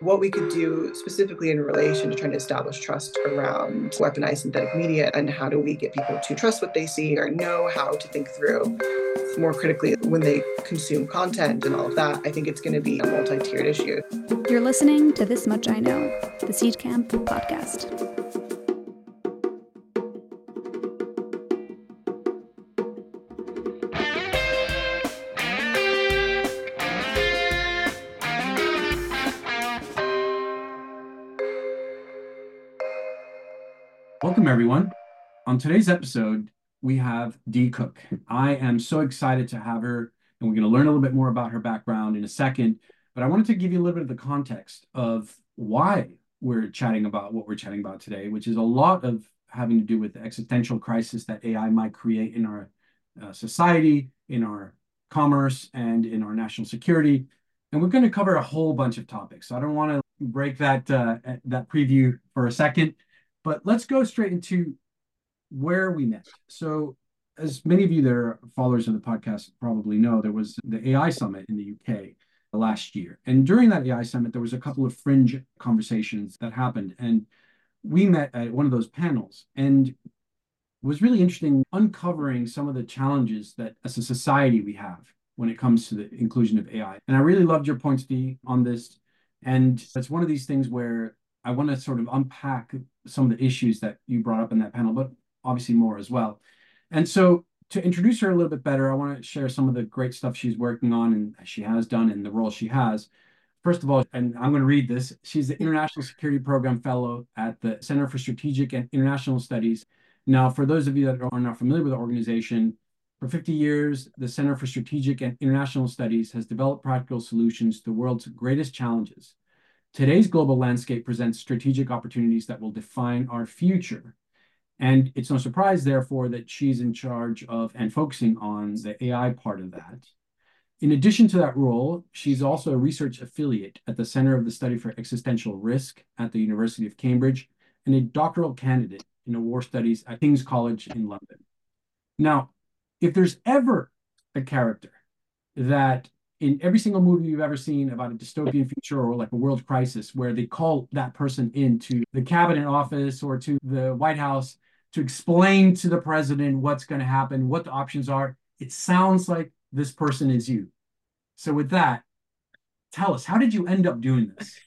what we could do specifically in relation to trying to establish trust around weaponized synthetic media and how do we get people to trust what they see or know how to think through more critically when they consume content and all of that. I think it's going to be a multi tiered issue. You're listening to This Much I Know, the Seedcamp podcast. Welcome, everyone. On today's episode, we have Di Cooke. I am so excited to have her, and we're going to learn a little bit more about her background in a second. But I wanted to give you a little bit of the context of why we're chatting about what we're chatting about today, which is a lot of having to do with the existential crisis that AI might create in our uh, society, in our commerce, and in our national security. And we're going to cover a whole bunch of topics. So I don't want to break that uh, that preview for a second. But let's go straight into where we met. So, as many of you that are followers of the podcast probably know, there was the AI summit in the UK last year. And during that AI summit, there was a couple of fringe conversations that happened. And we met at one of those panels. And was really interesting uncovering some of the challenges that as a society we have when it comes to the inclusion of AI. And I really loved your points, Di, on this. And it's one of these things where I want to sort of unpack some of the issues that you brought up in that panel, but obviously more as well. And so to introduce her a little bit better, I want to share some of the great stuff she's working on and she has done in the role she has. First of all, and I'm going to read this, she's the International Security Program Fellow at the Center for Strategic and International Studies. Now, for those of you that are not familiar with the organization, for 50 years, the Center for Strategic and International Studies has developed practical solutions to the world's greatest challenges Today's global landscape presents strategic opportunities that will define our future. And it's no surprise, therefore, that she's in charge of and focusing on the AI part of that. In addition to that role, she's also a research affiliate at the Center of the Study for Existential Risk at the University of Cambridge and a doctoral candidate in war studies at King's College in London. Now, if there's ever a character that in every single movie you've ever seen about a dystopian future or like a world crisis where they call that person into the cabinet office or to the White House to explain to the president what's going to happen, what the options are, it sounds like this person is you. So with that, tell us, how did you end up doing this?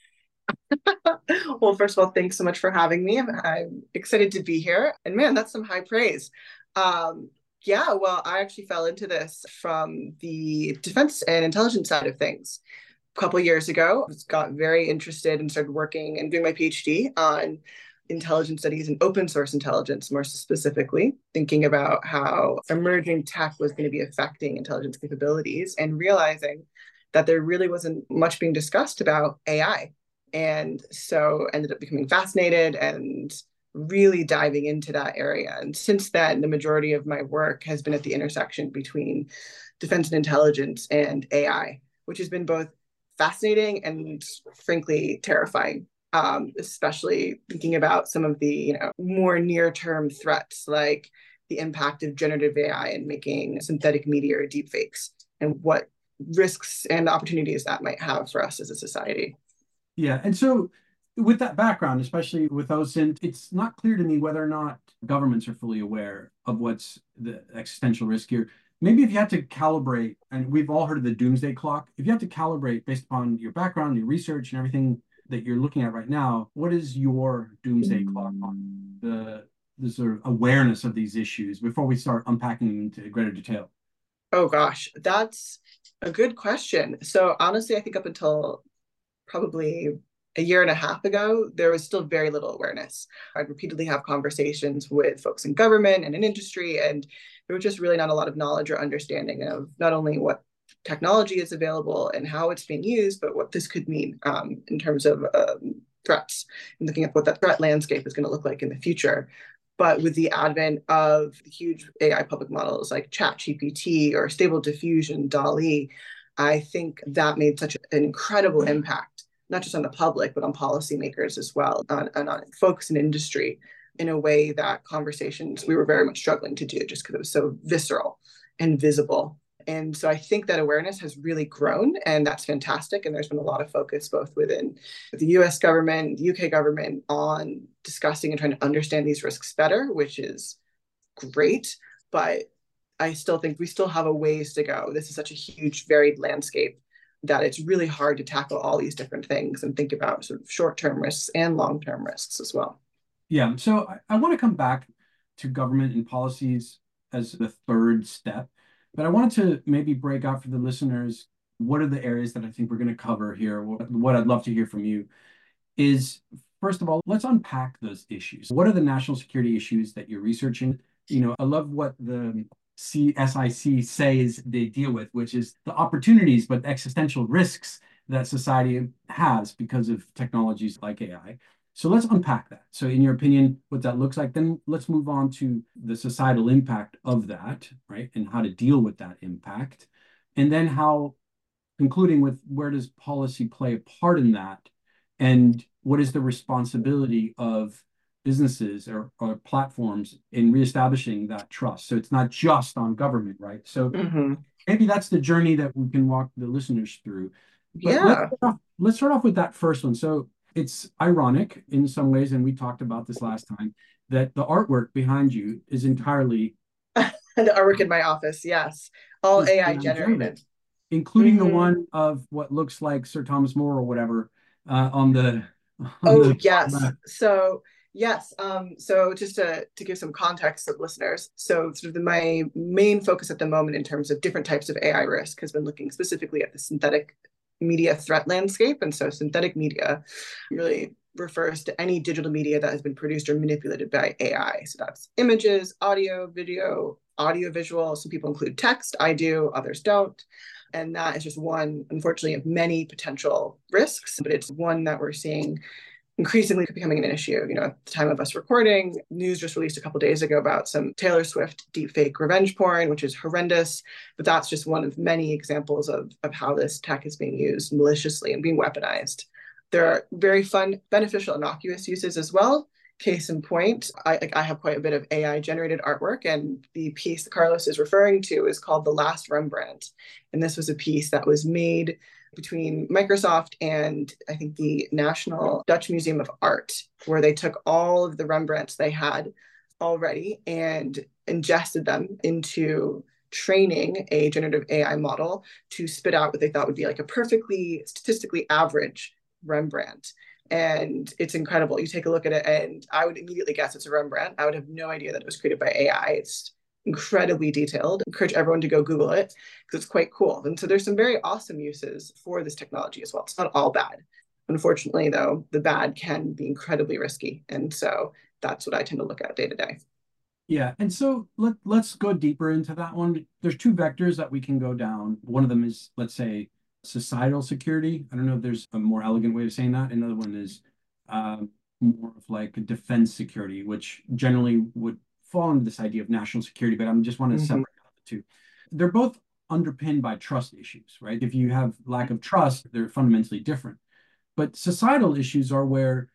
well, first of all, thanks so much for having me. I'm, excited to be here. And man, that's some high praise. Um, yeah, well, I actually fell into this from the defense and intelligence side of things. A couple years ago, I got very interested and started working and doing my PhD on intelligence studies and open source intelligence, more specifically, thinking about how emerging tech was going to be affecting intelligence capabilities and realizing that there really wasn't much being discussed about AI. And so ended up becoming fascinated and really diving into that area. And since then, the majority of my work has been at the intersection between defense and intelligence and AI, which has been both fascinating and frankly terrifying. Um, especially thinking about some of the you know more near-term threats like the impact of generative AI and making synthetic media or deepfakes and what risks and opportunities that might have for us as a society. Yeah, and so with that background, especially with OSINT, it's not clear to me whether or not governments are fully aware of what's the existential risk here. Maybe if you had to calibrate, and we've all heard of the doomsday clock, if you had to calibrate based upon your background, your research, and everything that you're looking at right now, what is your doomsday clock on the the sort of awareness of these issues before we start unpacking them into greater detail? Oh gosh, that's a good question. So honestly, I think up until probably a year and a half ago, there was still very little awareness. I'd repeatedly have conversations with folks in government and in industry, and there was just really not a lot of knowledge or understanding of not only what technology is available and how it's being used, but what this could mean um, in terms of um, threats and looking at what that threat landscape is going to look like in the future. But with the advent of huge AI public models like ChatGPT or Stable Diffusion, DALL-E, I think that made such an incredible impact not just on the public, but on policymakers as well, on, and on folks in industry in a way that conversations we were very much struggling to do just because it was so visceral and visible And so I think that awareness has really grown, and that's fantastic. And there's been a lot of focus both within the US government, the UK government on discussing and trying to understand these risks better, which is great. But I still think we still have a ways to go. This is such a huge, varied landscape that it's really hard to tackle all these different things and think about sort of short term risks and long term risks as well. Yeah. So I, I want to come back to government and policies as the third step. But I wanted to maybe break out for the listeners what are the areas that I think we're going to cover here. What, what I'd love to hear from you is first of all, let's unpack those issues. What are the national security issues that you're researching? You know, I love what the CSIS says they deal with, which is the opportunities but existential risks that society has because of technologies like AI. So let's unpack that. So, in your opinion, what that looks like, then let's move on to the societal impact of that, right? And how to deal with that impact. And then how, concluding with where does policy play a part in that? And what is the responsibility of businesses or, or platforms in reestablishing that trust? So it's not just on government, right? So mm-hmm. maybe that's the journey that we can walk the listeners through. But yeah. Let's start, off, let's start off with that first one. So it's ironic in some ways, and we talked about this last time, that the artwork behind you is entirely the artwork in my office. Yes, all AI generated, including mm-hmm. the one of what looks like Sir Thomas More or whatever uh, on the. On oh the, yes, so yes, um, so just to to give some context to listeners, so sort of the, my main focus at the moment in terms of different types of AI risk has been looking specifically at the synthetic media threat landscape. And so synthetic media really refers to any digital media that has been produced or manipulated by AI. So that's images, audio, video, audio visual. Some people include text. I do, others don't. And that is just one, unfortunately, of many potential risks, but it's one that we're seeing increasingly becoming an issue. You know, at the time of us recording, news just released a couple days ago about some Taylor Swift deepfake revenge porn, which is horrendous. But that's just one of many examples of, of how this tech is being used maliciously and being weaponized. There are very fun, beneficial, innocuous uses as well. Case in point, I, I have quite a bit of AI generated artwork, and the piece that Carlos is referring to is called The Last Rembrandt. And this was a piece that was made between Microsoft and I think the National Dutch Museum of Art, where they took all of the Rembrandts they had already and ingested them into training a generative AI model to spit out what they thought would be like a perfectly statistically average Rembrandt. And it's incredible. You take a look at it, and I would immediately guess it's a Rembrandt. I would have no idea that it was created by AI. It's incredibly detailed. Encourage everyone to go Google it because it's quite cool. And so there's some very awesome uses for this technology as well. It's not all bad. Unfortunately, though, the bad can be incredibly risky. And so that's what I tend to look at day to day. Yeah. And so let, let's go deeper into that one. There's two vectors that we can go down. One of them is, let's say, societal security. I don't know if there's a more elegant way of saying that. Another one is uh, more of like defense security, which generally would fall into this idea of national security, but I'm just want to mm-hmm. separate the two. They're both underpinned by trust issues, right? If you have lack of trust, they're fundamentally different. But societal issues are where,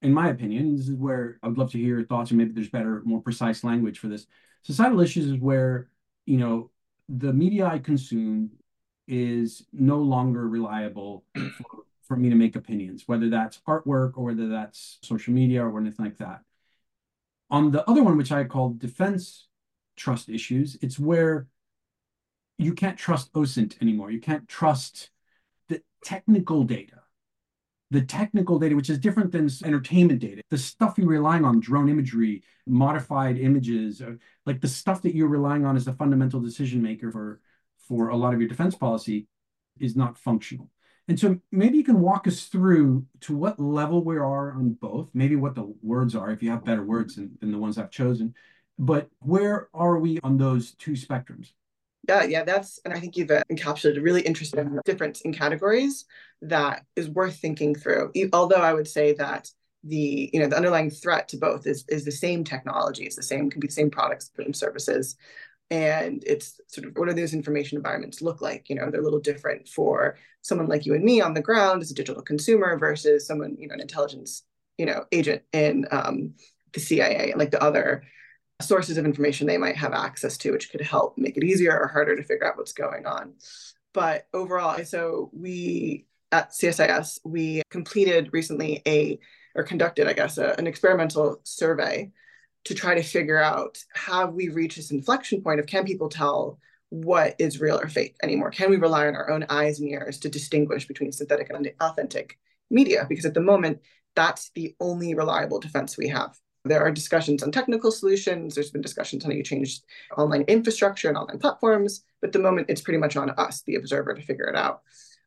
in my opinion, this is where I would love to hear your thoughts, and maybe there's better, more precise language for this. Societal issues is where, you know, the media I consume is no longer reliable for, for me to make opinions, whether that's artwork or whether that's social media or anything like that. On the other one, which I call defense trust issues, it's where you can't trust OSINT anymore. You can't trust the technical data. The technical data, which is different than entertainment data, the stuff you're relying on, drone imagery, modified images, uh, like the stuff that you're relying on as a fundamental decision maker for, for a lot of your defense policy is not functional. And so maybe you can walk us through to what level we are on both, maybe what the words are, if you have better words than, than the ones I've chosen. But where are we on those two spectrums? Yeah, yeah, that's, and I think you've encapsulated a really interesting difference in categories that is worth thinking through. Although I would say that the you know the underlying threat to both is is the same technology, it's the same can be the same products and services, and it's sort of what do those information environments look like you know they're a little different for someone like you and me on the ground as a digital consumer versus someone you know an intelligence you know agent in um, the cia and like the other sources of information they might have access to, which could help make it easier or harder to figure out what's going on. But overall, so we at CSIS, we completed recently a, or conducted, I guess, a, an experimental survey to try to figure out have we reached this inflection point of can people tell what is real or fake anymore? Can we rely on our own eyes and ears to distinguish between synthetic and authentic media? Because at the moment, that's the only reliable defense we have. There are discussions on technical solutions. There's been discussions on how you change online infrastructure and online platforms. But at the moment, it's pretty much on us, the observer, to figure it out.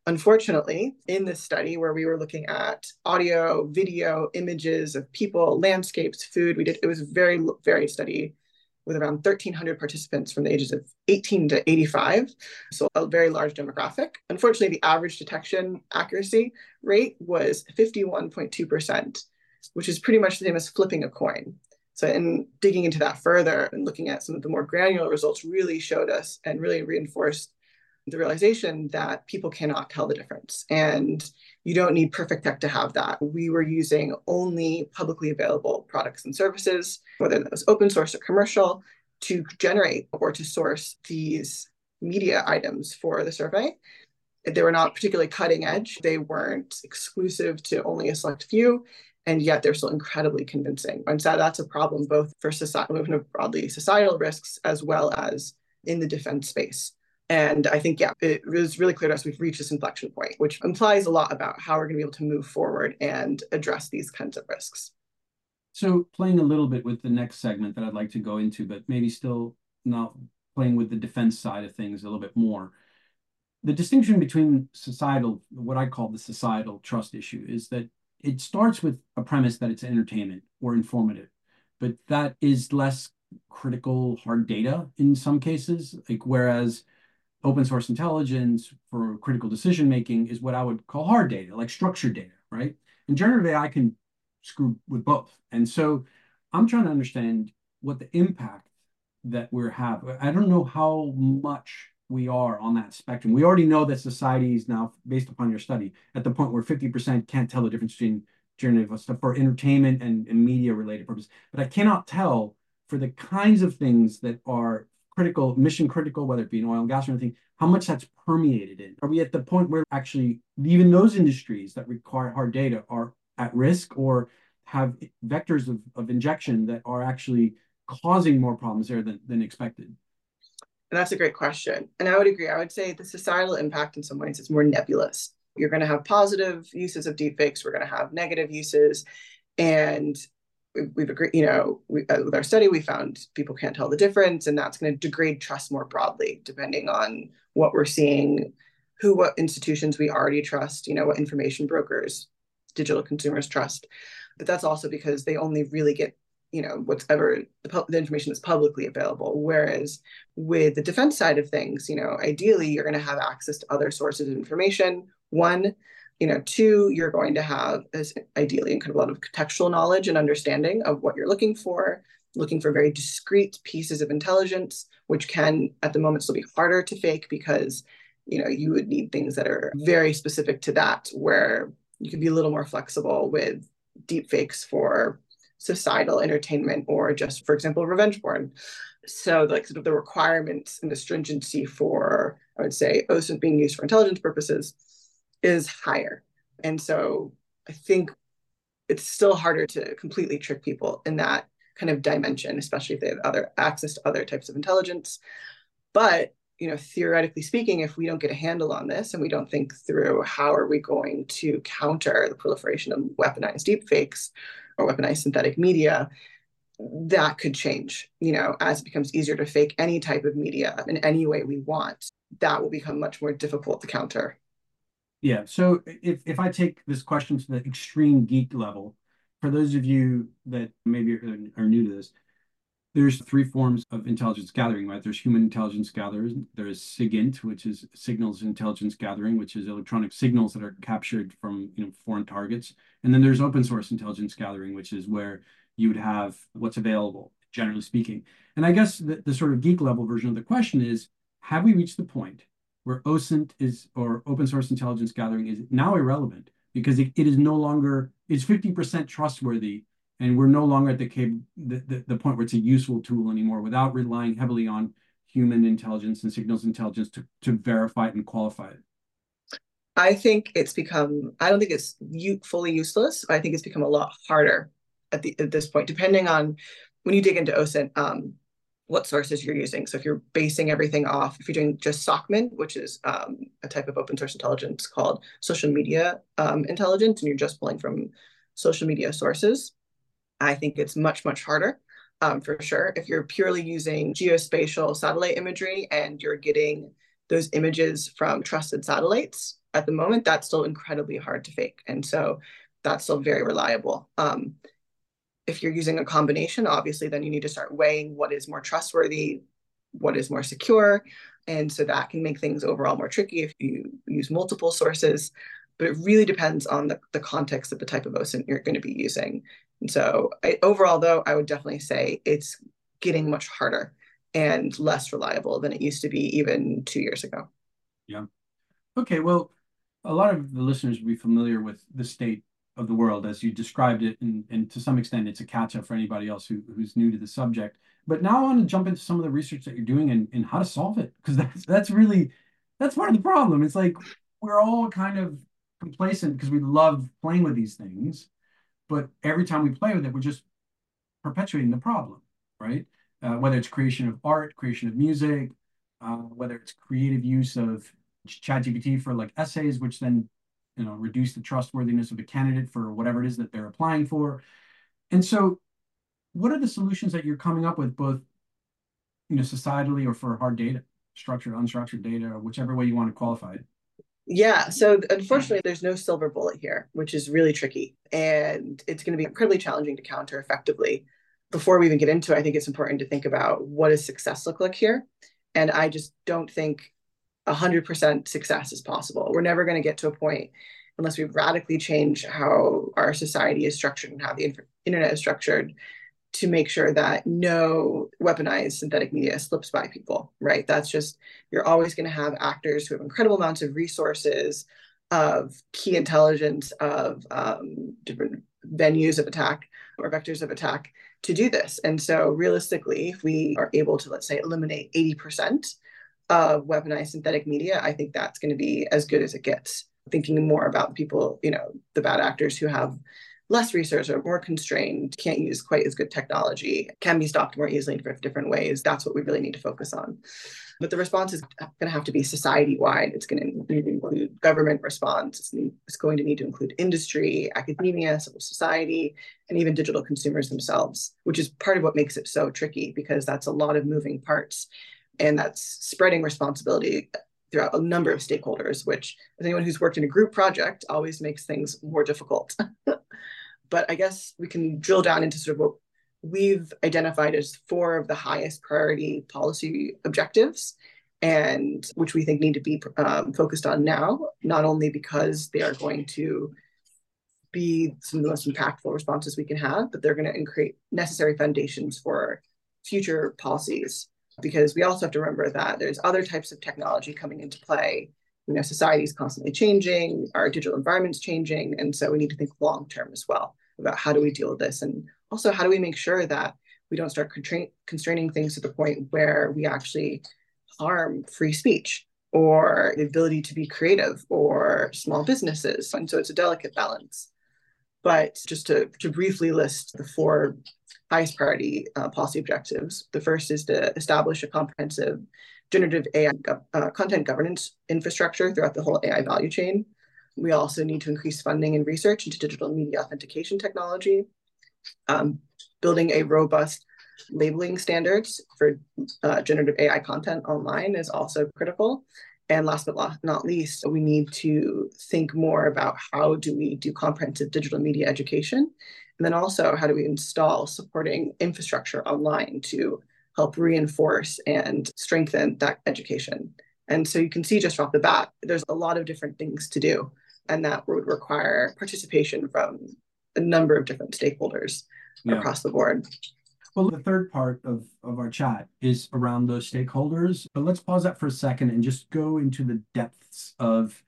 Unfortunately, in this study where we were looking at audio, video, images of people, landscapes, food, we did it was a very very study with around 1,300 participants from the ages of 18 to 85, so a very large demographic. Unfortunately, the average detection accuracy rate was 51.2%, which is pretty much the same as flipping a coin. So, in digging into that further and looking at some of the more granular results, really showed us and really reinforced the realization that people cannot tell the difference. And you don't need perfect tech to have that. We were using only publicly available products and services, whether that was open source or commercial, to generate or to source these media items for the survey. They were not particularly cutting edge. They weren't exclusive to only a select few, and yet they're still incredibly convincing. And so that's a problem both for society, broadly societal risks, as well as in the defense space. And I think, yeah, it was really clear to us we've reached this inflection point, which implies a lot about how we're going to be able to move forward and address these kinds of risks. So, playing a little bit with the next segment that I'd like to go into, but maybe still not playing with the defense side of things a little bit more. The distinction between societal, what I call the societal trust issue, is that it starts with a premise that it's entertainment or informative, but that is less critical hard data in some cases. Like, whereas open source intelligence for critical decision making is what I would call hard data, like structured data, right? And generative AI can screw with both. And so I'm trying to understand what the impact that we're having. I don't know how much we are on that spectrum. We already know that society is now, based upon your study, at the point where 50% can't tell the difference between generative stuff for entertainment and, and media related purposes. But I cannot tell for the kinds of things that are critical, mission critical, whether it be in oil and gas or anything, how much that's permeated in? Are we at the point where actually even those industries that require hard data are at risk or have vectors of, of injection that are actually causing more problems there than, than expected? And that's a great question. And I would agree. I would say the societal impact in some ways is more nebulous. You're going to have positive uses of deepfakes, we're going to have negative uses. And we've agreed, you know, we, uh, with our study, we found people can't tell the difference, and that's going to degrade trust more broadly, depending on what we're seeing, who, what institutions we already trust, you know, what information brokers, digital consumers trust. But that's also because they only really get, you know, whatever the, the information that's publicly available. Whereas with the defense side of things, you know, ideally you're going to have access to other sources of information. One, you know two you're going to have is ideally kind of a lot of contextual knowledge and understanding of what you're looking for looking for very discrete pieces of intelligence which can at the moment still be harder to fake because you know you would need things that are very specific to that where you could be a little more flexible with deep fakes for societal entertainment or just for example revenge porn. So like sort of the requirements and the stringency for i would say osint being used for intelligence purposes is higher. And so I think it's still harder to completely trick people in that kind of dimension, especially if they have other access to other types of intelligence. But you know, theoretically speaking, if we don't get a handle on this and we don't think through how are we going to counter the proliferation of weaponized deepfakes or weaponized synthetic media, that could change. You know, as it becomes easier to fake any type of media in any way we want, that will become much more difficult to counter. Yeah. So if, if I take this question to the extreme geek level, for those of you that maybe are, new to this, there's three forms of intelligence gathering, right? There's human intelligence gathering. There's SIGINT, which is signals intelligence gathering, which is electronic signals that are captured from you know foreign targets. And then there's open source intelligence gathering, which is where you would have what's available, generally speaking. And I guess the, the sort of geek level version of the question is, have we reached the point where OSINT is or open source intelligence gathering is now irrelevant because it, it is no longer it's 50% trustworthy and we're no longer at the, the, the, the point where it's a useful tool anymore without relying heavily on human intelligence and signals intelligence to, to verify it and qualify it? I think it's become, I don't think it's fully useless. I think it's become a lot harder at, the, at this point, depending on when you dig into OSINT, um, what sources you're using. So if you're basing everything off, if you're doing just SOCMINT, which is um, a type of open source intelligence called social media um, intelligence, and you're just pulling from social media sources, I think it's much, much harder um, for sure. If you're purely using geospatial satellite imagery and you're getting those images from trusted satellites at the moment, that's still incredibly hard to fake. And so that's still very reliable. Um, if you're using a combination, obviously, then you need to start weighing what is more trustworthy, what is more secure. And so that can make things overall more tricky if you use multiple sources. But it really depends on the, the context of the type of OSINT you're going to be using. And so I, overall, though, I would definitely say it's getting much harder and less reliable than it used to be even two years ago. Yeah. Okay. Well, a lot of the listeners will be familiar with the state of the world as you described it, and, and to some extent, it's a catch up for anybody else who, who's new to the subject. But now I want to jump into some of the research that you're doing and, and how to solve it, because that's that's really that's part of the problem. It's like we're all kind of complacent because we love playing with these things, but every time we play with it, we're just perpetuating the problem, right? Uh, whether it's creation of art, creation of music, uh, whether it's creative use of ChatGPT for like essays, which then you know reduce the trustworthiness of a candidate for whatever it is that they're applying for. And so, what are the solutions that you're coming up with, both you know societally or for hard data, structured, unstructured data, or whichever way you want to qualify it? Yeah. So unfortunately, there's no silver bullet here, which is really tricky. And it's going to be incredibly challenging to counter effectively. Before we even get into it, I think it's important to think about what does success look like here. And I just don't think 100% success is possible. We're never going to get to a point unless we radically change how our society is structured and how the internet is structured to make sure that no weaponized synthetic media slips by people, right? That's just, you're always going to have actors who have incredible amounts of resources, of key intelligence, of um, different venues of attack or vectors of attack to do this. And so, realistically, if we are able to, let's say, eliminate 80% of weaponized synthetic media, I think that's going to be as good as it gets. Thinking more about people, you know, the bad actors who have less resource or more constrained, can't use quite as good technology, can be stopped more easily in different ways. That's what we really need to focus on. But the response is going to have to be society wide. It's going to need to include government response. It's going to need to include industry, academia, civil society, and even digital consumers themselves, which is part of what makes it so tricky because that's a lot of moving parts. And that's spreading responsibility throughout a number of stakeholders, which as anyone who's worked in a group project always makes things more difficult. but I guess we can drill down into sort of what we've identified as four of the highest priority policy objectives and which we think need to be um, focused on now, not only because they are going to be some of the most impactful responses we can have, but they're going to create necessary foundations for future policies. Because we also have to remember that there's other types of technology coming into play. You know, society is constantly changing, our digital environment's changing, and so we need to think long term as well about how do we deal with this. And also how do we make sure that we don't start constraining things to the point where we actually harm free speech or the ability to be creative or small businesses? And so it's a delicate balance but just to, to briefly list the four highest priority uh, policy objectives the first is to establish a comprehensive generative ai uh, content governance infrastructure throughout the whole ai value chain we also need to increase funding and research into digital media authentication technology, um, building a robust labeling standards for uh, generative AI content online is also critical. And last but not least, we need to think more about how do we do comprehensive digital media education? And then also, how do we install supporting infrastructure online to help reinforce and strengthen that education? And so you can see just off the bat, there's a lot of different things to do and that would require participation from a number of different stakeholders yeah. across the board. Well, the third part of, of our chat is around those stakeholders. But let's pause that for a second and just go into the depths of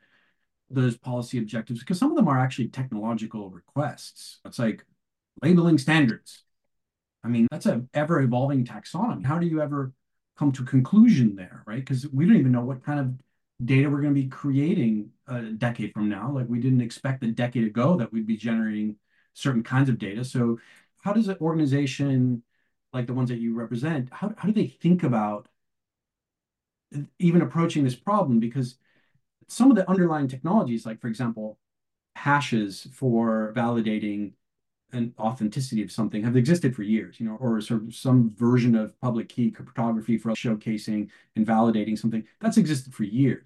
those policy objectives because some of them are actually technological requests. It's like, labeling standards. I mean, that's an ever evolving taxonomy. How do you ever come to a conclusion there, right? Because we don't even know what kind of data we're going to be creating a decade from now. Like we didn't expect a decade ago that we'd be generating certain kinds of data. So how does an organization like the ones that you represent, how, how do they think about even approaching this problem? Because some of the underlying technologies, like for example, hashes for validating an authenticity of something have existed for years, you know, or sort of some version of public key cryptography for showcasing and validating something that's existed for years.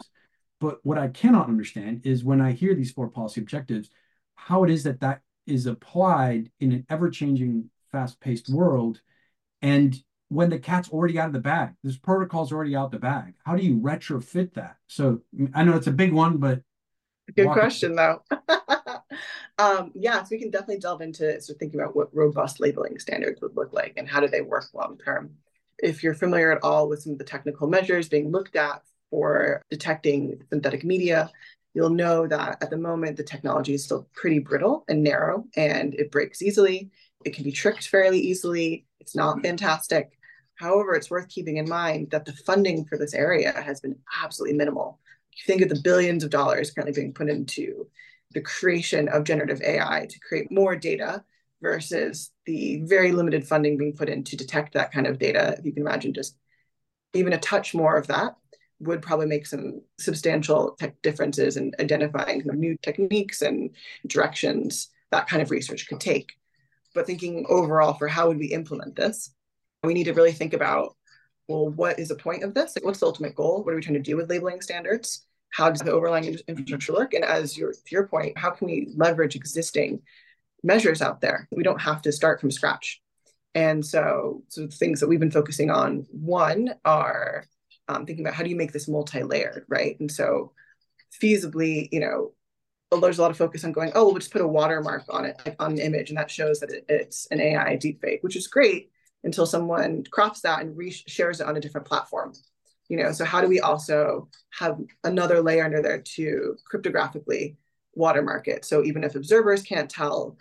But what I cannot understand is when I hear these four policy objectives, how it is that that is applied in an ever-changing, fast-paced world, and when the cat's already out of the bag, this protocol's already out of the bag. How do you retrofit that? So I know it's a big one, but good question though. um, yeah, so we can definitely delve into sort of thinking about what robust labeling standards would look like and how do they work long term. If you're familiar at all with some of the technical measures being looked at for detecting synthetic media, you'll know that at the moment the technology is still pretty brittle and narrow and it breaks easily. It can be tricked fairly easily. It's not mm-hmm. fantastic. However, it's worth keeping in mind that the funding for this area has been absolutely minimal. You think of the billions of dollars currently being put into the creation of generative AI to create more data versus the very limited funding being put in to detect that kind of data. If you can imagine just even a touch more of that would probably make some substantial tech differences in identifying kind of new techniques and directions that kind of research could take. But thinking overall for how would we implement this, we need to really think about well, what is the point of this? Like, what's the ultimate goal? What are we trying to do with labeling standards? how does the overlying infrastructure look? And as your to your point, how can we leverage existing measures out there? We don't have to start from scratch. And so, so things that we've been focusing on, one are um, thinking about how do you make this multi-layered, right? And so feasibly, you know, there's a lot of focus on going, oh, we'll just put a watermark on it, like on an image, and that shows that it, it's an AI deepfake, which is great until someone crops that and re- shares it on a different platform. You know so how do we also have another layer under there to cryptographically watermark it? So even if observers can't tell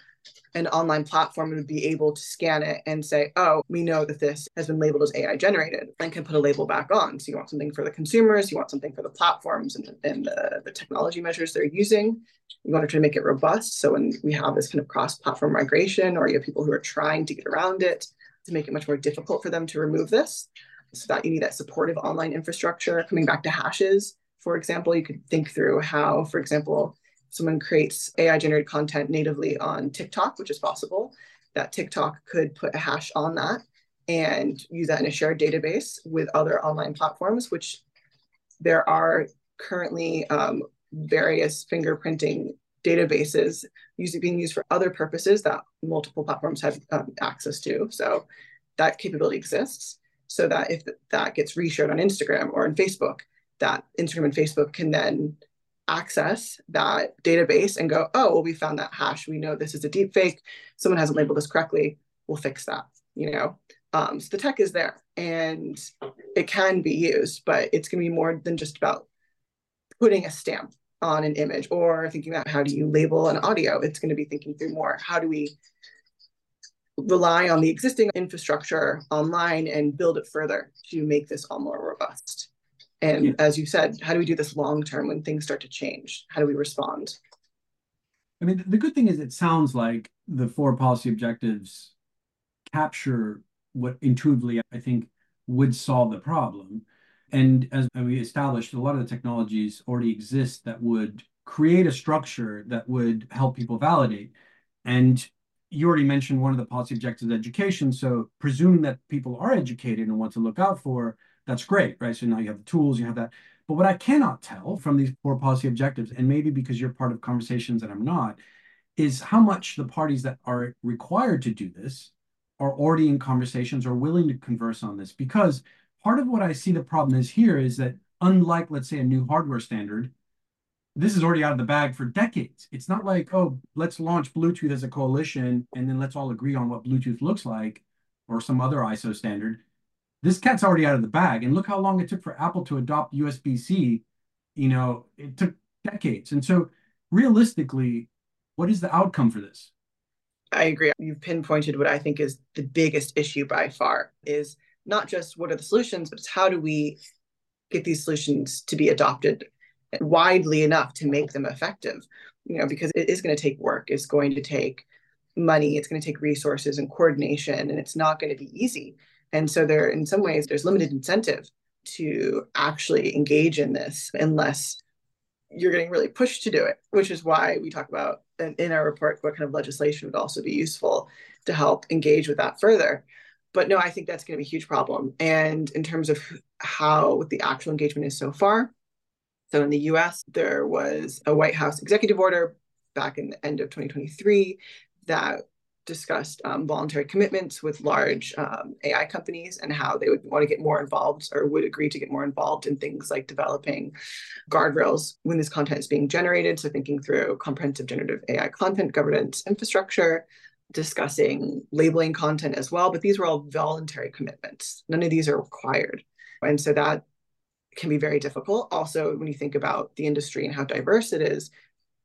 an online platform would be able to scan it and say oh we know that this has been labeled as ai generated and can put a label back on. So you want something for the consumers you want something for the platforms and, and the, the technology measures they're using. You want to try to make it robust. So when we have this kind of cross-platform migration or you have people who are trying to get around it to make it much more difficult for them to remove this so that you need that supportive online infrastructure. Coming back to hashes, for example, you could think through how, for example, someone creates AI generated content natively on TikTok, which is possible, that TikTok could put a hash on that and use that in a shared database with other online platforms, which there are currently um, various fingerprinting databases using, being used for other purposes that multiple platforms have um, access to. So that capability exists so that if that gets reshared on Instagram or on Facebook, that Instagram and Facebook can then access that database and go, oh, well, we found that hash. We know this is a deep fake. Someone hasn't labeled this correctly. We'll fix that, you know? Um, so the tech is there and it can be used, but it's going to be more than just about putting a stamp on an image or thinking about how do you label an audio. It's going to be thinking through more, how do we rely on the existing infrastructure online and build it further to make this all more robust. And yeah. as you said, how do we do this long term when things start to change? How do we respond? I mean, the good thing is it sounds like the four policy objectives capture what intuitively I think would solve the problem. And as we established, a lot of the technologies already exist that would create a structure that would help people validate. And you already mentioned one of the policy objectives education. So presuming that people are educated and want to look out for, that's great, right? So now you have the tools, you have that. But what I cannot tell from these four policy objectives, and maybe because you're part of conversations that I'm not, is how much the parties that are required to do this are already in conversations or willing to converse on this. Because part of what I see the problem is here is that unlike, let's say, a new hardware standard, this is already out of the bag for decades. It's not like, oh, let's launch Bluetooth as a coalition and then let's all agree on what Bluetooth looks like or some other ISO standard. This cat's already out of the bag. And look how long it took for Apple to adopt USB C. You know, it took decades. And so, realistically, what is the outcome for this? I agree. You've pinpointed what I think is the biggest issue by far is not just what are the solutions, but it's how do we get these solutions to be adopted widely enough to make them effective? You know, because it is going to take work, it's going to take money, it's going to take resources and coordination, and it's not going to be easy. And so there, in some ways, there's limited incentive to actually engage in this unless you're getting really pushed to do it, which is why we talk about in our report what kind of legislation would also be useful to help engage with that further. But no, I think that's going to be a huge problem. And in terms of how the actual engagement is so far, so in the US, there was a White House executive order back in the end of 2023 that discussed um, voluntary commitments with large um, AI companies and how they would want to get more involved or would agree to get more involved in things like developing guardrails when this content is being generated. So, thinking through comprehensive generative AI content governance infrastructure, discussing labeling content as well. But these were all voluntary commitments, none of these are required. And so that can be very difficult. Also, when you think about the industry and how diverse it is,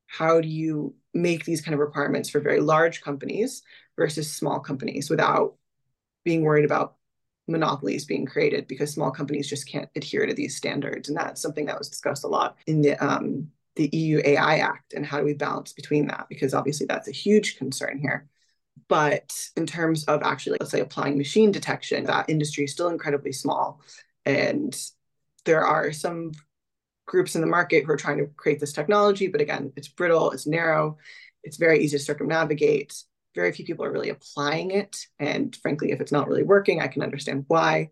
how do you make these kind of requirements for very large companies versus small companies without being worried about monopolies being created? Because small companies just can't adhere to these standards. And that's something that was discussed a lot in the um, the EU AI Act and how do we balance between that? Because obviously that's a huge concern here. But in terms of actually let's say applying machine detection that industry is still incredibly small. And there are some groups in the market who are trying to create this technology. But again, it's brittle, it's narrow, it's very easy to circumnavigate. Very few people are really applying it. And frankly, if it's not really working, I can understand why.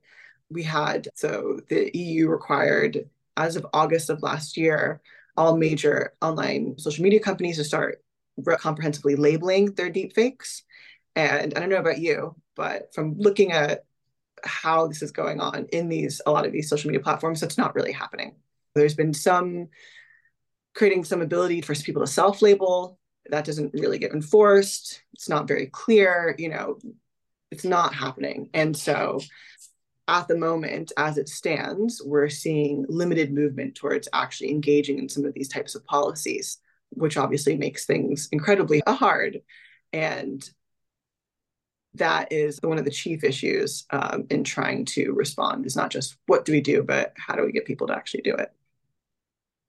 We had, so the EU required, as of August of last year, all major online social media companies to start comprehensively labeling their deepfakes. And I don't know about you, but from looking at how this is going on in these a lot of these social media platforms, that's not really happening. There's been some creating some ability for people to self-label. That doesn't really get enforced. It's not very clear, you know, it's not happening. And so at the moment, as it stands, we're seeing limited movement towards actually engaging in some of these types of policies, which obviously makes things incredibly hard. And that is one of the chief issues um, in trying to respond is not just what do we do, but how do we get people to actually do it?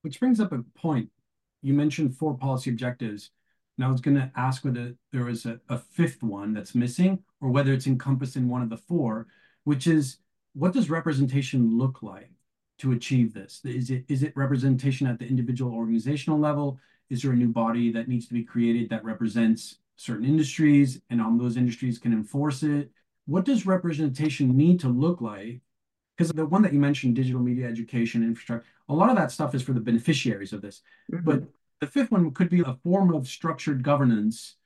Which brings up a point. You mentioned four policy objectives. And I was going to ask whether there was a, a fifth one that's missing or whether it's encompassed in one of the four, which is what does representation look like to achieve this? Is it is it representation at the individual organizational level? Is there a new body that needs to be created that represents certain industries and on those industries can enforce it? What does representation need to look like because the one that you mentioned, digital media education infrastructure, a lot of that stuff is for the beneficiaries of this. Mm-hmm. But the fifth one could be a form of structured governance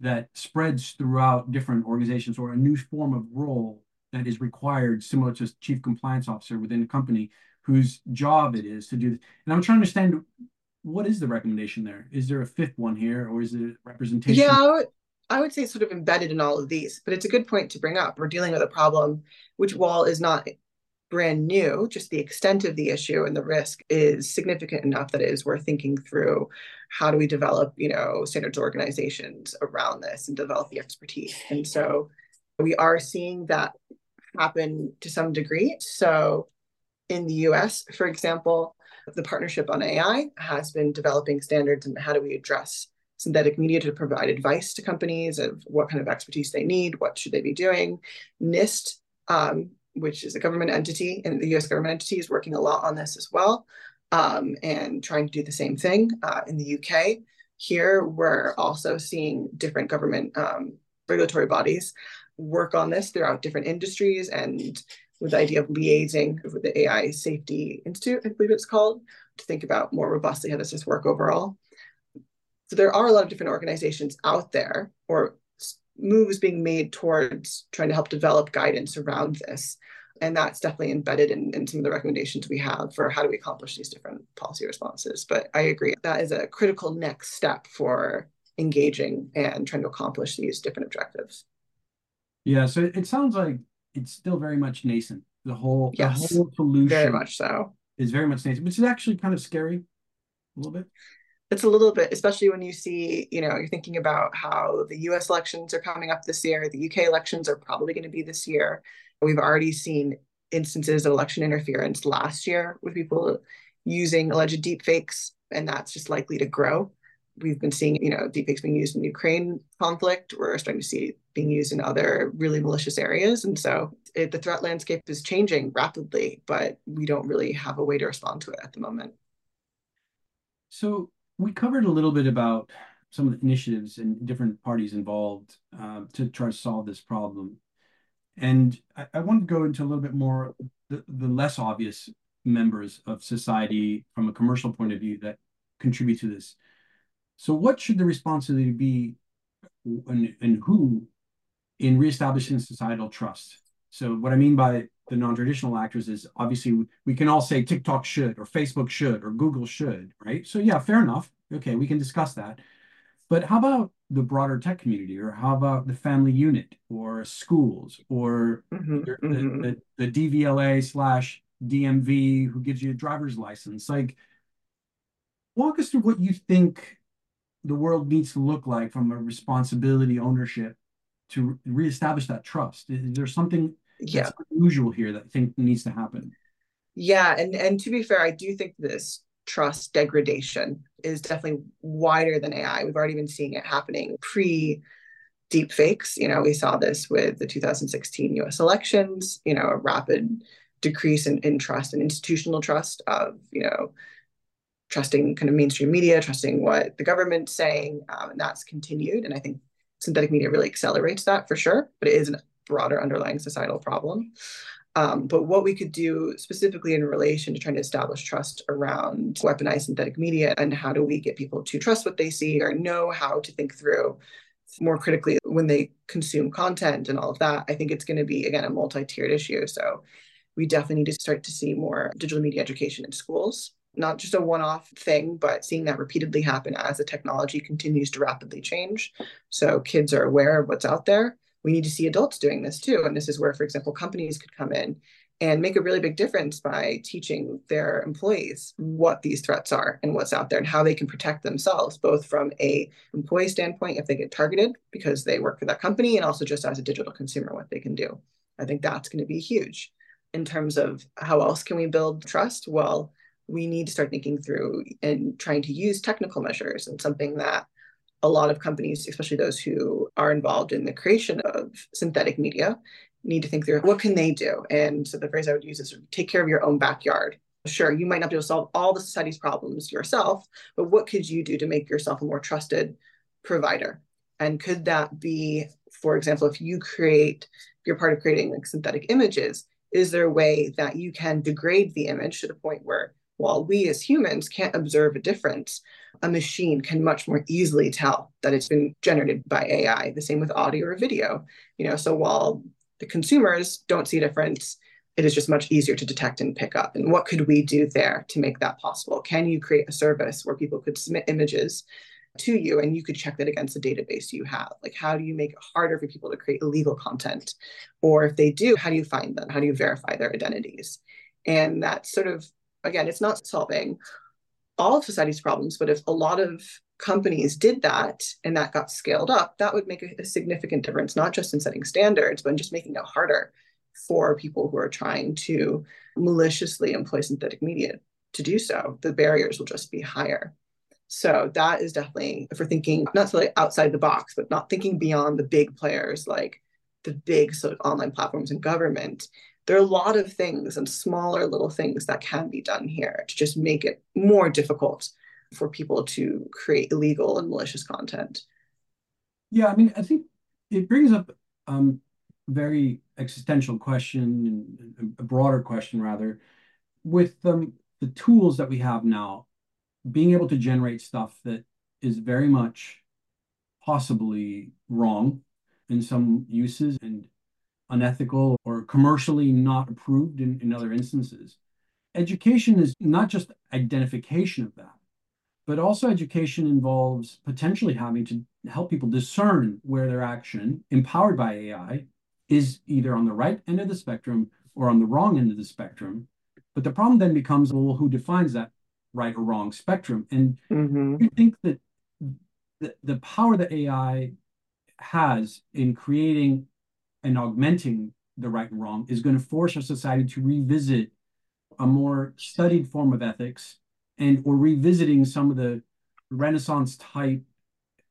that spreads throughout different organizations or a new form of role that is required, similar to a chief compliance officer within a company whose job it is to do this. And I'm trying to understand what is the recommendation there? Is there a fifth one here or is it representation? Yeah, I would, I would say sort of embedded in all of these, but it's a good point to bring up. We're dealing with a problem which, while is not brand new, just the extent of the issue and the risk is significant enough that it is worth thinking through how do we develop, you know, standards organizations around this and develop the expertise. And so we are seeing that happen to some degree. So in the US, for example, the Partnership on AI has been developing standards and how do we address synthetic media to provide advice to companies of what kind of expertise they need, what should they be doing. NIST um, which is a government entity, and the US government entity is working a lot on this as well, um, and trying to do the same thing uh, in the UK. Here, we're also seeing different government um, regulatory bodies work on this throughout different industries and with the idea of liaising with the AI Safety Institute, I believe it's called, to think about more robustly how does this work overall. So there are a lot of different organizations out there or moves being made towards trying to help develop guidance around this. And that's definitely embedded in, in some of the recommendations we have for how do we accomplish these different policy responses. But I agree, that is a critical next step for engaging and trying to accomplish these different objectives. Yeah, so it sounds like it's still very much nascent. The whole, yes, the whole solution very much so is very much nascent, which is actually kind of scary a little bit. It's a little bit, especially when you see, you know, you're thinking about how the US elections are coming up this year, the UK elections are probably going to be this year. We've already seen instances of election interference last year with people using alleged deepfakes, and that's just likely to grow. We've been seeing, you know, deepfakes being used in the Ukraine conflict. We're starting to see it being used in other really malicious areas. And so it, the threat landscape is changing rapidly, but we don't really have a way to respond to it at the moment. So we covered a little bit about some of the initiatives and different parties involved uh, to try to solve this problem. And I, I, want to go into a little bit more the, the less obvious members of society from a commercial point of view that contribute to this. So, what should the responsibility be and, and who in reestablishing societal trust? So, what I mean by the non-traditional actors is obviously we can all say TikTok should or Facebook should or Google should, right? So yeah, fair enough. Okay, we can discuss that. But how about the broader tech community, or how about the family unit, or schools, or mm-hmm, the, mm-hmm. The, the, DVLA slash DMV who gives you a driver's license? Like, walk us through what you think the world needs to look like from a responsibility ownership to reestablish that trust. Is there something yeah. unusual here that I think needs to happen. Yeah, and and to be fair, I do think this trust degradation is definitely wider than AI. We've already been seeing it happening pre deep fakes. You know, we saw this with the 2016 US elections, you know, a rapid decrease in, in trust and institutional trust of, you know, trusting kind of mainstream media, trusting what the government's saying. Um, and that's continued. And I think synthetic media really accelerates that for sure, but it is a broader underlying societal problem. Um, but what we could do specifically in relation to trying to establish trust around weaponized synthetic media and how do we get people to trust what they see or know how to think through more critically when they consume content and all of that, I think it's going to be, again, a multi tiered issue. So we definitely need to start to see more digital media education in schools, not just a one off thing, but seeing that repeatedly happen as the technology continues to rapidly change. So kids are aware of what's out there we need to see adults doing this too. And this is where, for example, companies could come in and make a really big difference by teaching their employees what these threats are and what's out there and how they can protect themselves both from a employee standpoint if they get targeted because they work for that company and also just as a digital consumer what they can do i think that's going to be huge in terms of how else can we build trust well we need to start thinking through and trying to use technical measures and something that a lot of companies, especially those who are involved in the creation of synthetic media, need to think through what can they do. And so the phrase I would use is take care of your own backyard. Sure, you might not be able to solve all the society's problems yourself, but what could you do to make yourself a more trusted provider? And could that be, for example, if you create, if you're part of creating like synthetic images, is there a way that you can degrade the image to the point where while we as humans can't observe a difference, a machine can much more easily tell that it's been generated by AI. The same with audio or video. You know, so while the consumers don't see a difference, it is just much easier to detect and pick up. And what could we do there to make that possible? Can you create a service where people could submit images to you and you could check that against the database you have? Like, how do you make it harder for people to create illegal content? Or if they do, how do you find them? How do you verify their identities? And that sort of, again, it's not solving all of society's problems, but if a lot of companies did that and that got scaled up, that would make a, a significant difference, not just in setting standards, but in just making it harder for people who are trying to maliciously employ synthetic media to do so. The barriers will just be higher. So that is definitely, if we're thinking not necessarily outside the box, but not thinking beyond the big players like the big sort of online platforms and government, there are a lot of things and smaller little things that can be done here to just make it more difficult for people to create illegal and malicious content. Yeah, I mean, I think it brings up um, a very existential question a broader question, rather, with um, the tools that we have now, being able to generate stuff that is very much possibly wrong in some uses and unethical or commercially not approved in, in other instances. Education is not just identification of that, but also education involves potentially having to help people discern where their action, empowered by AI, is either on the right end of the spectrum or on the wrong end of the spectrum. But the problem then becomes well, who defines that right or wrong spectrum. And hmm you think that the, the power that AI has in creating and augmenting the right and wrong is going to force our society to revisit a more studied form of ethics and or revisiting some of the Renaissance type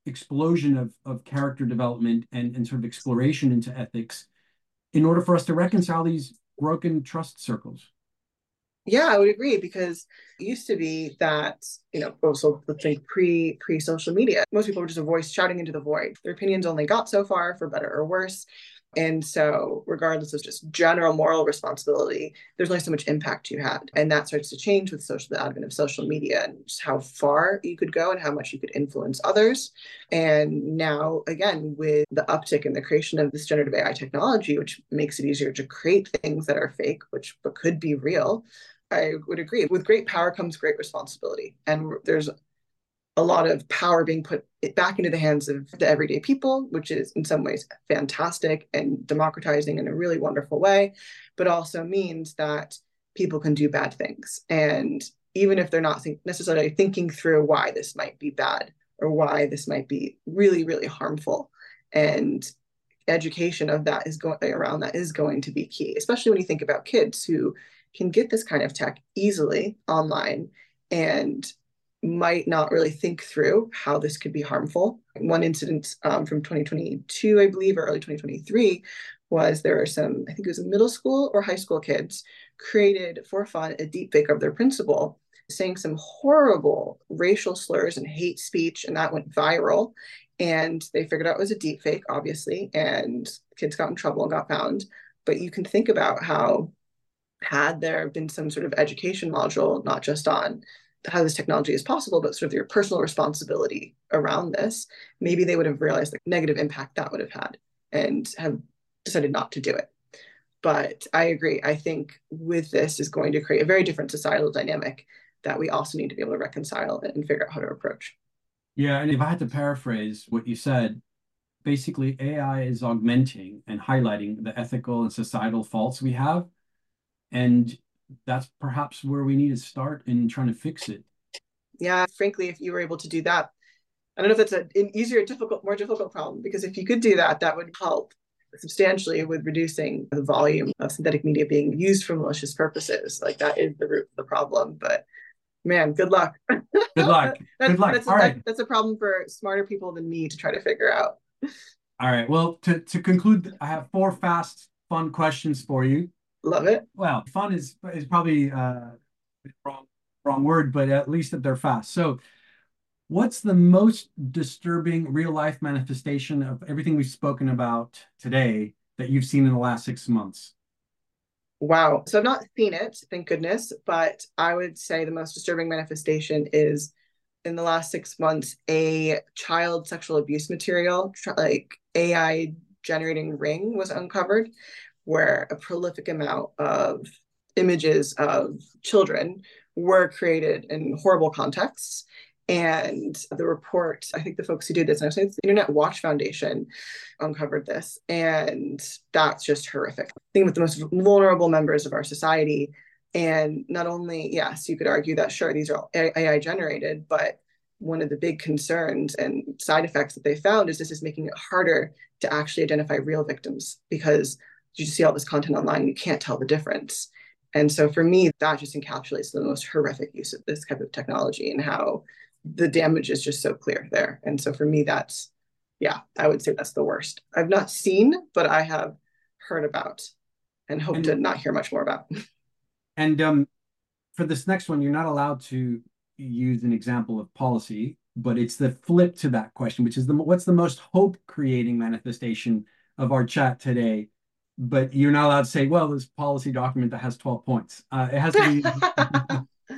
explosion of, of character development and, and sort of exploration into ethics in order for us to reconcile these broken trust circles. Yeah, I would agree because it used to be that, you know, also let's think pre pre social media, most people were just a voice shouting into the void. Their opinions only got so far, for better or worse. And so, regardless of just general moral responsibility, there's only so much impact you had. And that starts to change with social the advent of social media and just how far you could go and how much you could influence others. And now, again, with the uptick in the creation of this generative AI technology, which makes it easier to create things that are fake, which but could be real, I would agree. With great power comes great responsibility. And there's a lot of power being put back into the hands of the everyday people, which is in some ways fantastic and democratizing in a really wonderful way, but also means that people can do bad things. And even if they're not think- necessarily thinking through why this might be bad or why this might be really, really harmful. And education of that is going around that is going to be key, especially when you think about kids who can get this kind of tech easily online and might not really think through how this could be harmful. One incident um, from 2022, I believe, or early 2023, was there were some, I think it was middle school or high school kids created for fun a deep fake of their principal saying some horrible racial slurs and hate speech, and that went viral. And they figured out it was a deep fake, obviously, and kids got in trouble and got found. But you can think about how had there been some sort of education module, not just on how this technology is possible, but sort of your personal responsibility around this, maybe they would have realized the negative impact that would have had and have decided not to do it. But I agree. I think with this is going to create a very different societal dynamic that we also need to be able to reconcile and figure out how to approach. Yeah, and if I had to paraphrase what you said, basically AI is augmenting and highlighting the ethical and societal faults we have. And that's perhaps where we need to start in trying to fix it. Yeah, frankly, if you were able to do that, I don't know if that's a, an easier, difficult, more difficult problem, because if you could do that, that would help substantially with reducing the volume of synthetic media being used for malicious purposes. Like that is the root of the problem. But man, good luck. Good luck. that's, good luck. That's, All that, right. that's a problem for smarter people than me to try to figure out. All right. Well, to, to conclude, I have four fast, fun questions for you. Love it. Well, fun is is probably uh wrong wrong word, but at least that they're fast. So, what's the most disturbing real life manifestation of everything we've spoken about today that you've seen in the last six months? Wow. So I've not seen it, thank goodness, but I would say the most disturbing manifestation is in the last six months a child sexual abuse material, like AI generating ring was uncovered, where a prolific amount of images of children were created in horrible contexts. And the report, I think the folks who did this, and I say the Internet Watch Foundation uncovered this. And that's just horrific. I Think with the most vulnerable members of our society. And not only, yes, you could argue that, sure, these are AI generated, but one of the big concerns and side effects that they found is this is making it harder to actually identify real victims because you see all this content online, you can't tell the difference. And so for me, that just encapsulates the most horrific use of this type of technology and how the damage is just so clear there. And so for me, that's, yeah, I would say that's the worst. I've not seen, but I have heard about and hope And- to not hear much more about. And um, for this next one, you're not allowed to use an example of policy, but it's the flip to that question, which is the what's the most hope creating manifestation of our chat today? But you're not allowed to say, well, this policy document that has 12 points. Uh, it has to be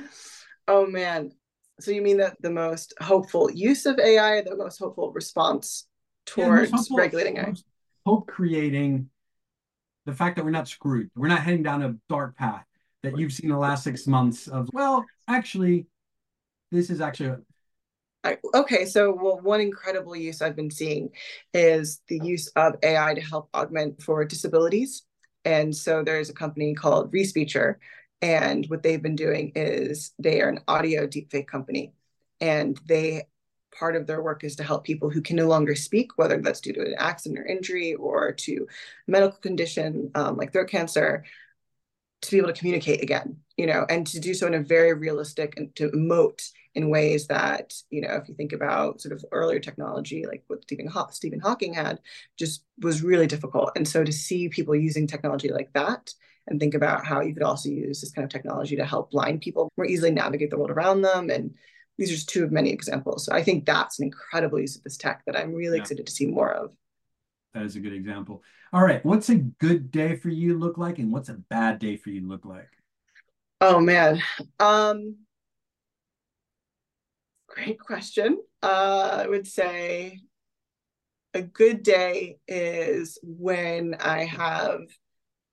oh man. So you mean that the most hopeful use of AI, the most hopeful response Yeah, towards hopeful- regulating AI? hope creating the fact that we're not screwed. We're not heading down a dark path that you've seen the last six months of, well, actually, this is actually I, okay, so well, one incredible use I've been seeing is the use of AI to help augment for disabilities. And so there's a company called Respeecher, And what they've been doing is they are an audio deepfake company, and they part of their work is to help people who can no longer speak, whether that's due to an accident or injury or to medical condition um, like throat cancer, to be able to communicate again, you know, and to do so in a very realistic and to emote in ways that, you know, if you think about sort of earlier technology, like what Stephen, Haw- Stephen Hawking had, just was really difficult. And so to see people using technology like that and think about how you could also use this kind of technology to help blind people more easily navigate the world around them. And these are just two of many examples. So I think that's an incredible use of this tech that I'm really yeah. excited to see more of. That is a good example. All right. What's a good day for you look like and what's a bad day for you look like? Oh man. Um great question. Uh I would say a good day is when I have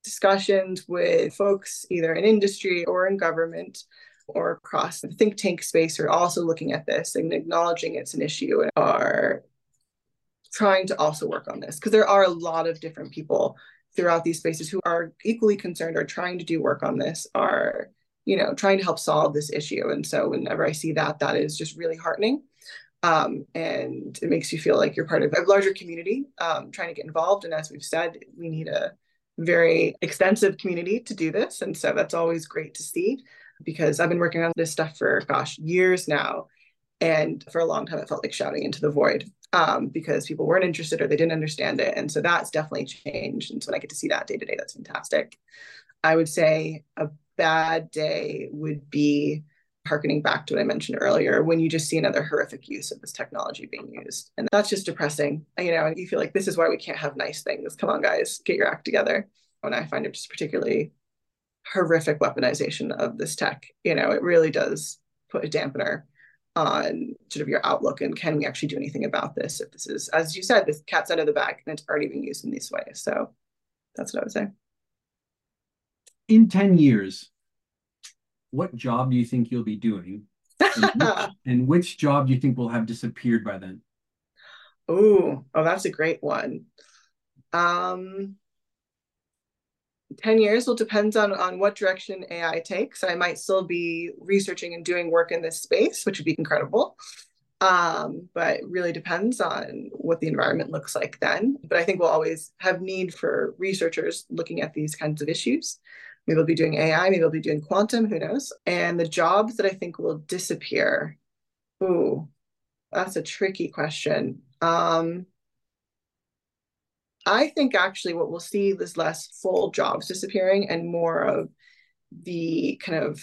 discussions with folks either in industry or in government or across the think tank space are also looking at this and acknowledging it's an issue and are trying to also work on this because there are a lot of different people throughout these spaces who are equally concerned or trying to do work on this are you know trying to help solve this issue and so whenever i see that that is just really heartening um, and it makes you feel like you're part of a larger community um, trying to get involved and as we've said we need a very extensive community to do this and so that's always great to see because i've been working on this stuff for gosh years now and for a long time it felt like shouting into the void um, because people weren't interested or they didn't understand it. And so that's definitely changed. And so when I get to see that day to day, that's fantastic. I would say a bad day would be harkening back to what I mentioned earlier, when you just see another horrific use of this technology being used. And that's just depressing. You know, you feel like this is why we can't have nice things. Come on, guys, get your act together. And I find it just particularly horrific weaponization of this tech. You know, it really does put a dampener on sort of your outlook and can we actually do anything about this if this is as you said this cat's out of the bag and it's already being used in these ways so that's what i would say in 10 years what job do you think you'll be doing and, which, and which job do you think will have disappeared by then oh oh that's a great one um 10 years will depend on on what direction AI takes. I might still be researching and doing work in this space, which would be incredible. Um, but it really depends on what the environment looks like then. But I think we'll always have need for researchers looking at these kinds of issues. Maybe we'll be doing AI, maybe we'll be doing quantum, who knows? And the jobs that I think will disappear. Ooh, that's a tricky question. Um, I think actually what we'll see is less full jobs disappearing and more of the kind of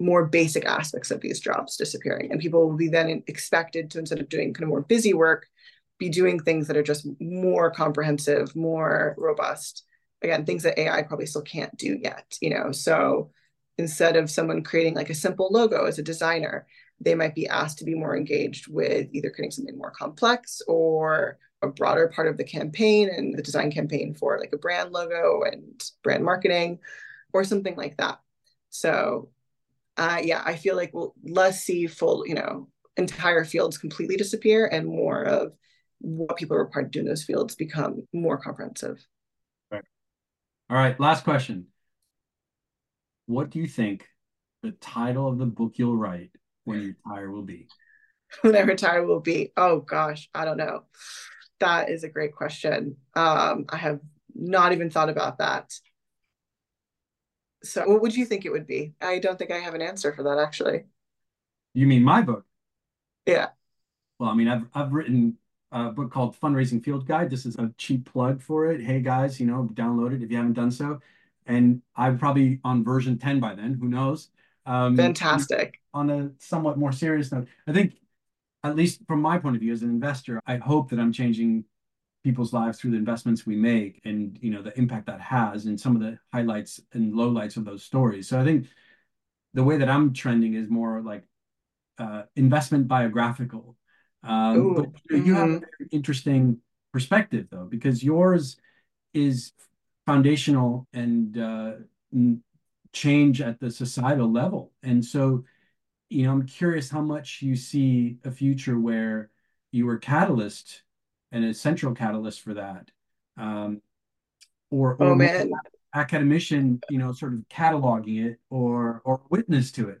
more basic aspects of these jobs disappearing. And people will be then expected to, instead of doing kind of more busy work, be doing things that are just more comprehensive, more robust. Again, things that AI probably still can't do yet, you know. So instead of someone creating like a simple logo as a designer, they might be asked to be more engaged with either creating something more complex or a broader part of the campaign and the design campaign for like a brand logo and brand marketing or something like that. So uh, yeah, I feel like we'll less see full, you know, entire fields completely disappear and more of what people are required to do in those fields become more comprehensive. All right. Last question. What do you think the title of the book you'll write when you retire will be? When I retire will be, oh gosh, I don't know. That is a great question. Um, I have not even thought about that. So, what would you think it would be? I don't think I have an answer for that actually. You mean my book? Yeah. Well, I mean, I've I've written a book called Fundraising Field Guide. This is a cheap plug for it. Hey guys, you know, download it if you haven't done so. And I'm probably on version 10 by then. Who knows? Um, Fantastic. On a somewhat more serious note, I think at least from my point of view as an investor, I hope that I'm changing people's lives through the investments we make and you know the impact that has and some of the highlights and lowlights of those stories. So I think the way that I'm trending is more like uh, investment biographical. Um, but you, know, you have a mm-hmm. very interesting perspective though, because yours is foundational and uh, change at the societal level. And so you know, I'm curious how much you see a future where you were catalyst and a central catalyst for that. Um, or, or oh man, academician, you know, sort of cataloging it or or witness to it?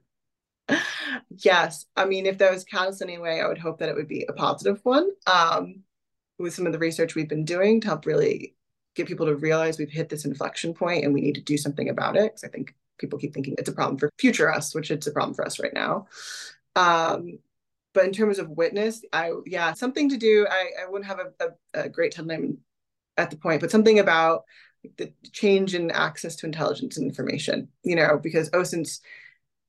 Yes. I mean, if there was catalyst anyway, I would hope that it would be a positive one. Um, with some of the research we've been doing to help really get people to realize we've hit this inflection point and we need to do something about it. Because I think people keep thinking it's a problem for future us, which it's a problem for us right now. Um, but in terms of witness, I yeah, something to do. I, I wouldn't have a, a, a great time at the point, but something about the change in access to intelligence and information, you know, because OSINT's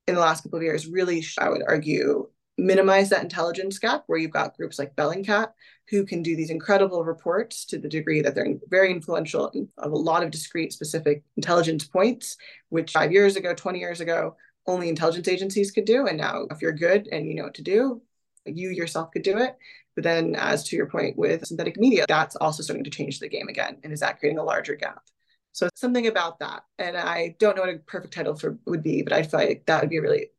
in the last couple of years really, I would argue, minimize that intelligence gap where you've got groups like Bellingcat who can do these incredible reports to the degree that they're very influential of a lot of discrete specific intelligence points, which five years ago, 20 years ago, only intelligence agencies could do. And now if you're good and you know what to do, you yourself could do it. But then as to your point with synthetic media, that's also starting to change the game again. And is that creating a larger gap? So something about that. And I don't know what a perfect title for would be, but I feel like that would be a really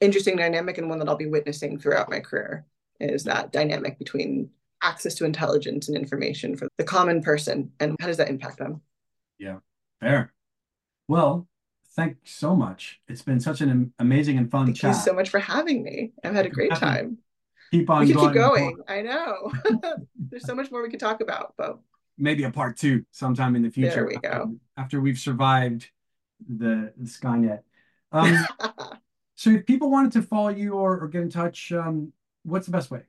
interesting dynamic and one that I'll be witnessing throughout my career is that dynamic between access to intelligence and information for the common person and how does that impact them? Yeah, fair. Well, thanks so much. It's been such an amazing and fun Thank chat. you so much for having me. I've had a great time. Keep on we going. keep going. I know. There's so much more we could talk about, but maybe a part two sometime in the future. There we go. After, after we've survived the, the Skynet. Um, so if people wanted to follow you or, or get in touch, um, what's the best way?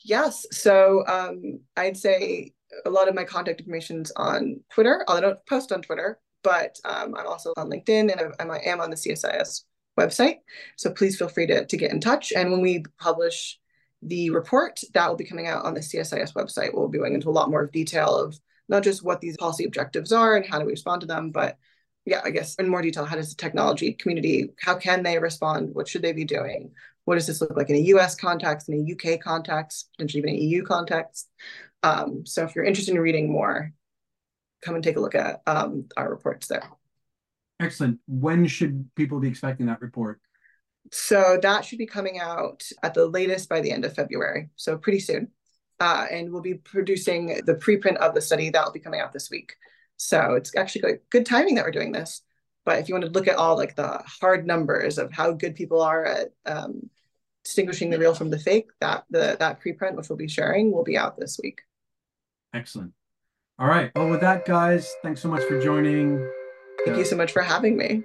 Yes. So um, I'd say a lot of my contact information is on Twitter. I don't post on Twitter, but um, I'm also on LinkedIn and I, I am on the CSIS website. So please feel free to, to get in touch. And when we publish the report, that will be coming out on the CSIS website. We'll be going into a lot more detail of not just what these policy objectives are and how do we respond to them, but yeah, I guess in more detail, how does the technology community, how can they respond? What should they be doing? What does this look like in a US context, in a UK context, potentially even an EU context? Um, so if you're interested in reading more, come and take a look at um, our reports there. Excellent. When should people be expecting that report? So that should be coming out at the latest by the end of February. So pretty soon. Uh, and we'll be producing the preprint of the study that will be coming out this week. So it's actually good, good timing that we're doing this. But if you want to look at all like the hard numbers of how good people are at um, distinguishing the real from the fake, that the that preprint, which we'll be sharing, will be out this week. Excellent. All right. Well, with that, guys, thanks so much for joining. Thank you so much for having me.